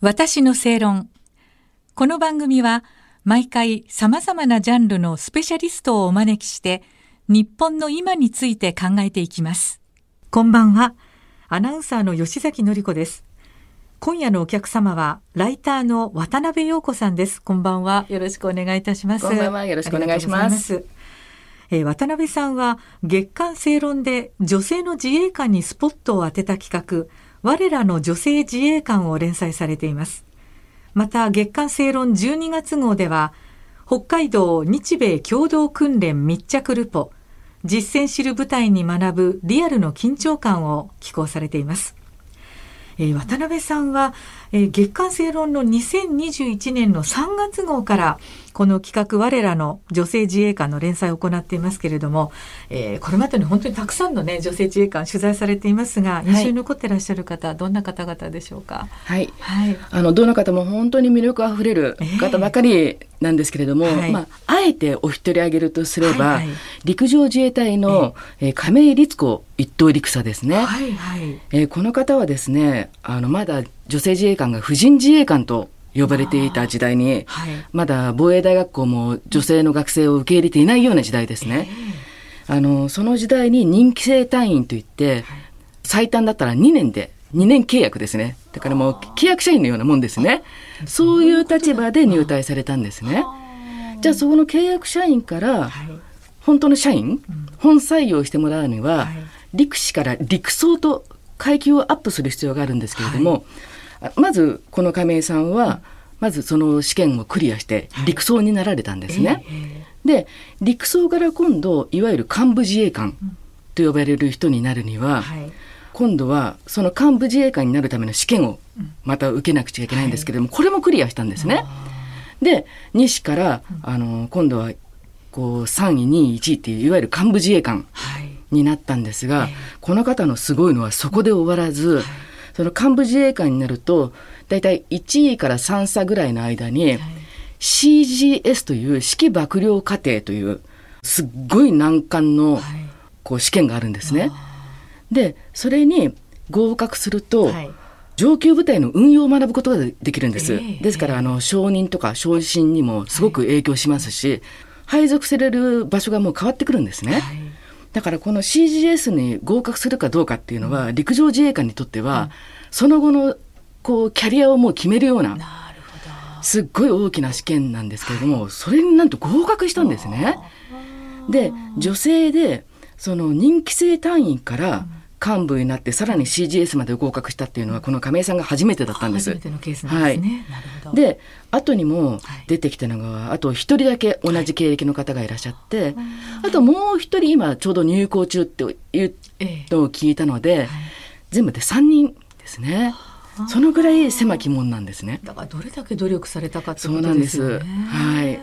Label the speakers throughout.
Speaker 1: 私の正論。この番組は毎回様々なジャンルのスペシャリストをお招きして日本の今について考えていきます。こんばんは。アナウンサーの吉崎のり子です。今夜のお客様はライターの渡辺陽子さんです。こんばんは。よろしくお願いいたします。
Speaker 2: こんばんは。よろしくお願いします。ます
Speaker 1: えー、渡辺さんは月刊正論で女性の自衛官にスポットを当てた企画我らの女性自衛官を連載されています。また月刊正論12月号では、北海道日米共同訓練密着ルポ、実践知る部隊に学ぶリアルの緊張感を寄稿されています。えー、渡辺さんは、えー、月刊正論の2021年の3月号からこの企画我らの女性自衛官の連載を行っていますけれども、えー、これまでに本当にたくさんのね女性自衛官取材されていますが、印象に残ってらっしゃる方どんな方々でしょうか？
Speaker 2: はい。はい。あのどの方も本当に魅力あふれる方ばかりなんですけれども、えーはい、まああえてお一人挙げるとすれば、はいはい、陸上自衛隊の、えー、亀井律子一等陸佐ですね。はいはい。えー、この方はですね、あのまだ女性自衛官が婦人自衛官と呼ばれていた時代に、はい、まだ防衛大学校も女性の学生を受け入れていないような時代ですね。えー、あのその時代に任期制隊員といって、はい、最短だったら2年で2年契約ですね。だからもう契約社員のようなもんですね。そういう立場で入隊されたんですね。じゃあそこの契約社員から本当の社員、本採用してもらうには、陸士から陸曹と階級をアップする必要があるんですけれども、まずこの亀井さんは、まずその試験をクリアして陸曹になられたんですね。はいで陸曹から今度いわゆる幹部自衛官と呼ばれる人になるには、はい、今度はその幹部自衛官になるための試験をまた受けなくちゃいけないんですけれども、これもクリアしたんですね。で西からあの今度はこう3位2位1位っていういわゆる幹部自衛官になったんですが、はい、この方のすごいのはそこで終わらず、その幹部自衛官になると大体1位から3差ぐらいの間に、CGS という指揮幕僚課程というすっごい難関のこう試験があるんですね。でそれに合格すると、上級部隊の運用を学ぶことができるんです。ですからあの承認とか昇進にもすごく影響しますし、配属される場所がもう変わってくるんですね。だからこの CGS に合格するかどうかっていうのは、陸上自衛官にとっては、その後のこうキャリアをもう決めるようなすっごい大きな試験なんですけれども、それになんと合格したんですね。で女性でその任期制単位から幹部になってさらに CGS まで合格したっていうのはこの亀井さんが初めてだったんです。
Speaker 1: はい、
Speaker 2: で後にも出てきたのが、あと一人だけ同じ経歴の方がいらっしゃって、あともう一人今ちょうど入校中っていうのを聞いたので、全部で3人ですね。そのぐらい狭き門なんですね。
Speaker 1: だからどれだけ努力されたかってことですよね。
Speaker 2: はい。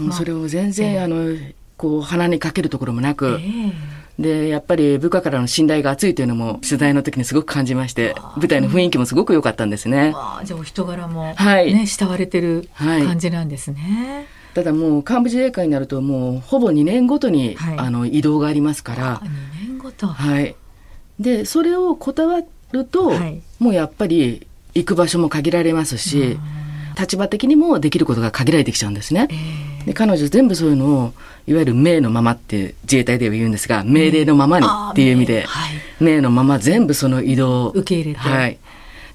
Speaker 2: もうそれを全然、まあ、あのこう鼻にかけるところもなく、えー、でやっぱり部下からの信頼が厚いというのも取材の時にすごく感じまして舞台の雰囲気もすごく良かったんですね。
Speaker 1: じゃあお人柄もね、はい、慕われてる感じなんですね。はい
Speaker 2: ただもう幹部自衛官になるともうほぼ2年ごとに、はい、あの移動がありますから。
Speaker 1: 2年ごと。
Speaker 2: はい。でそれを断ると、はい、もうやっぱり行く場所も限られますし、立場的にもできることが限られてきちゃうんですね。えー、で彼女全部そういうのをいわゆる命のままって自衛隊では言うんですが命令のままにっていう意味で、はい、命のまま全部その移動
Speaker 1: 受け入れて、
Speaker 2: はい、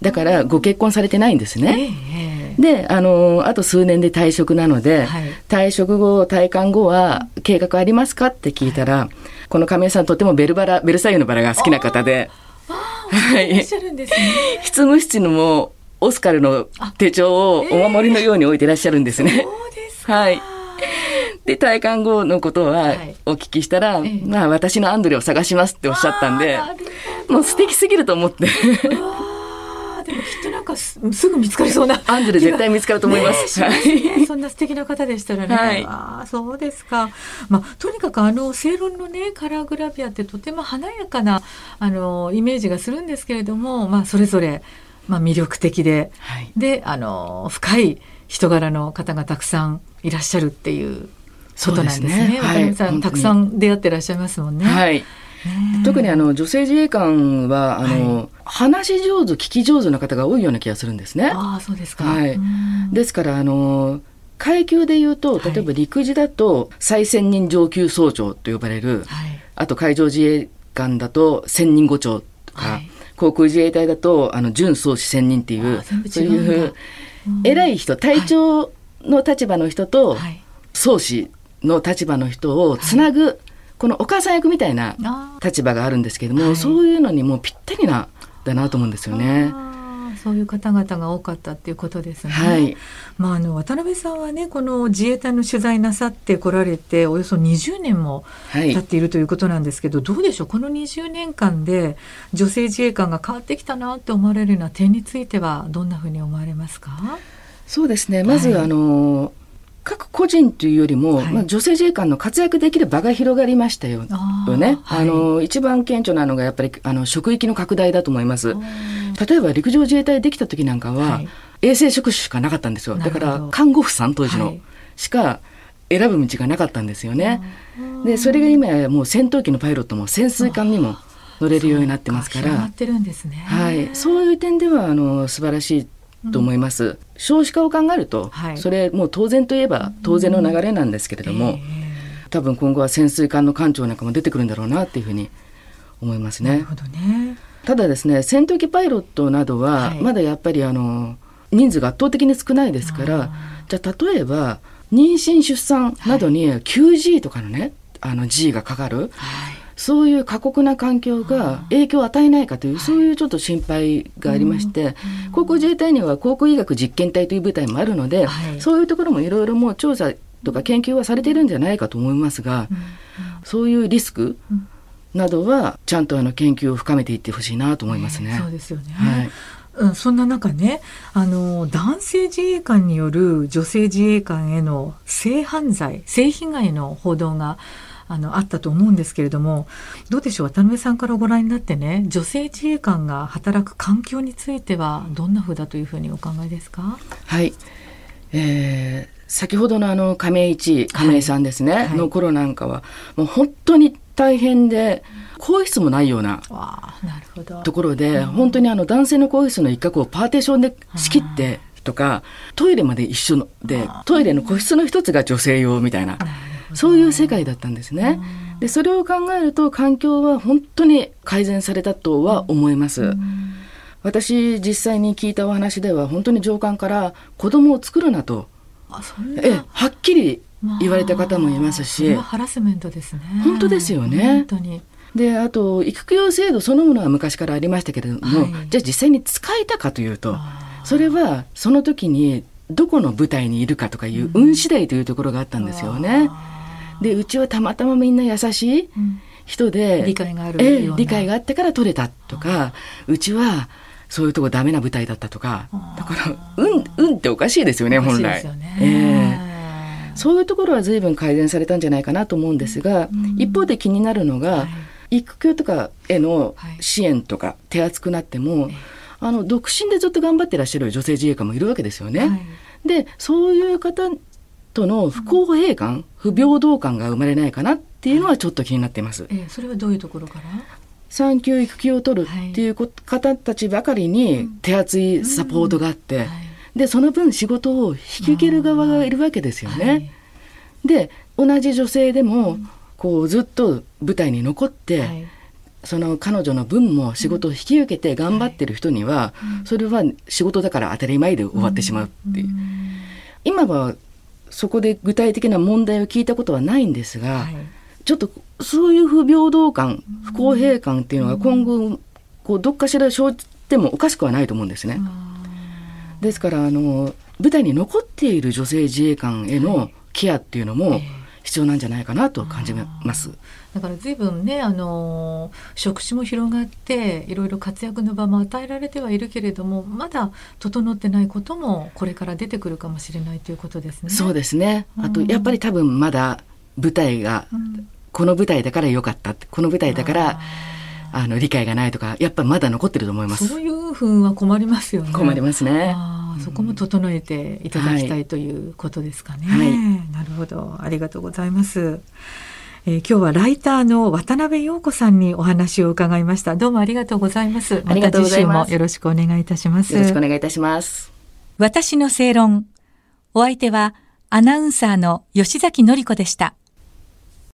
Speaker 2: だからご結婚されてないんですね。えー、であのあと数年で退職なので、はい、退職後退官後は計画ありますかって聞いたら、この亀井さんとてもベルバラベルサイユのバラが好きな方で。
Speaker 1: はい。いらっしゃるんですね。
Speaker 2: 執務室のもオスカルの手帳をお守りのように置いてらっしゃるんですね。
Speaker 1: そうです
Speaker 2: はい。で、退官後のことはお聞きしたら、はい、まあ私のアンドレを探しますっておっしゃったんで、もう素敵すぎると思って。
Speaker 1: でもきっとなんかすぐ見つかりそうな。
Speaker 2: アンドレ絶対見つかると思います。
Speaker 1: ね、ね、そんな素敵な方でしたらね。はい、ああ、そうですか。まあ、とにかくあの、正論のね、カラーグラビアってとても華やかな、あの、イメージがするんですけれども、まあ、それぞれ、まあ、魅力的で、はい、で、あの、深い人柄の方がたくさんいらっしゃるっていうことなんですね。すね。はい、さん、たくさん出会ってらっしゃいますもんね。
Speaker 2: はい。特にあの女性自衛官はあの、はい、話し上手聞き上手な方が多いような気がするんですね。
Speaker 1: あそうですか、
Speaker 2: はい、ですからあの階級でいうと例えば陸自だと最専任上級総長と呼ばれる、はい、あと海上自衛官だと専任5長とか、はい、航空自衛隊だとあの準総司専任っていうそういう偉い人隊長の立場の人と、総司の立場の人をつなぐ、このお母さん役みたいな立場があるんですけれども、そういうのにもぴったりなだなと思うんですよね。
Speaker 1: そういう方々が多かったっていうことですね。
Speaker 2: はい。
Speaker 1: まああの渡辺さんはねこの自衛隊の取材なさってこられておよそ20年も経っているということなんですけど、はい、どうでしょう？この20年間で女性自衛官が変わってきたなって思われるような点についてはどんなふうに思われますか？
Speaker 2: そうですね。まず、はい、あの各個人というよりも、はい、まあ、女性自衛官の活躍できる場が広がりましたよね。あ、はい、の一番顕著なのがやっぱりあの職域の拡大だと思います。例えば陸上自衛隊できた時なんかは、はい、衛生職種しかなかったんですよ。だから看護婦さん当時の、しか選ぶ道がなかったんですよね。でそれが今やもう戦闘機のパイロットも潜水艦にも乗れるようになってますから、
Speaker 1: ね、
Speaker 2: はい、そういう点ではあの素晴らしいと思います。少子化を考えると、はい、それもう当然といえば当然の流れなんですけれども、多分今後は潜水艦の艦長なんかも出てくるんだろうなっていうふうに思いますね。
Speaker 1: ね。
Speaker 2: ただですね戦闘機パイロットなどはまだやっぱりあの人数が圧倒的に少ないですからじゃあ例えば妊娠出産などに 9G とかのね、あの G がかかる、はいそういう過酷な環境が影響を与えないかという、そういうちょっと心配がありまして、航空自衛隊には航空医学実験隊という部隊もあるので、そういうところもいろいろもう調査とか研究はされているんじゃないかと思いますが、そういうリスク、などはちゃんとあの研究を深めていってほしいなと思いますね。
Speaker 1: そうですよね。はい。うん、そんな中ねあの男性自衛官による女性自衛官への性犯罪性被害の報道があのあったと思うんですけれどもどうでしょう？渡辺さんからご覧になってね女性自衛官が働く環境についてはどんなふうだというふうにお考えですか？
Speaker 2: はい、えー、先ほどのあの亀井亀井さんですね、はい。はい、の頃なんかはもう本当に大変で更衣室もないようなところで、本当にあの男性の更衣室の一角をパーテーションで仕切ってとかトイレまで一緒でトイレの個室の一つが女性用みたいな。そういう世界だったんですね。でそれを考えると環境は本当に改善されたとは思います。私実際に聞いたお話では本当に上官から子供を作るなとえはっきり言われた方もいますし、
Speaker 1: まあ、ハラスメントですね。
Speaker 2: 本当ですよね。であと育休制度そのものは昔からありましたけれども、はい、じゃあ実際に使えたかというとそれはその時にどこの部隊にいるかとかいう運次第というところがあったんですよね。うんでうちはたまたまみんな優しい人で、
Speaker 1: うん、理解がある
Speaker 2: え理解があってから取れたとかうちはそういうとこダメな舞台だったとかだから運運っておかしいですよね本来。えーそういうところは随分改善されたんじゃないかなと思うんですが、うん、一方で気になるのが、はい、育休とかへの支援とか手厚くなっても、はい、あの独身でずっと頑張ってらっしゃる女性自衛官もいるわけですよね。はい、でそういう方との不公平感、不平等感が生まれないかなっていうのはちょっと気になっています。
Speaker 1: えー、それはどういうところから？
Speaker 2: 産休育休を取るっていう方たちばかりに手厚いサポートがあって、でその分仕事を引き受ける側がいるわけですよね。はい、で同じ女性でも、こうずっと舞台に残って、はい、その彼女の分も仕事を引き受けて頑張ってる人には、それは仕事だから当たり前で終わってしまうっていう。今はそこで具体的な問題を聞いたことはないんですが、はい、ちょっとそういう不平等感、不公平感っていうのが今後こうどっかしら生じてもおかしくはないと思うんですね。ですからあの舞台に残っている女性自衛官へのケアっていうのも必要なんじゃないかなと感じます。
Speaker 1: だから随分ねあの職種も広がっていろいろ活躍の場も与えられてはいるけれどもまだ整ってないこともこれから出てくるかもしれないということですね。
Speaker 2: そうですねあと、やっぱり多分まだ舞台が、うん、この舞台だから良かったこの舞台だからあの理解がないとかやっぱまだ残ってると思います。
Speaker 1: そういうふうは困りますよね。
Speaker 2: 困りますね。
Speaker 1: そこも整えていただきたい、ということですかね。はい、なるほどありがとうございます。えー、今日はライターの渡辺陽子さんにお話を伺いました。どうもありがとうございます。
Speaker 2: ありがとうございます。
Speaker 1: よろしくお願いいたします。
Speaker 2: よろしくお願いいたします。
Speaker 1: 私の正論。お相手はアナウンサーの吉崎のり子でした。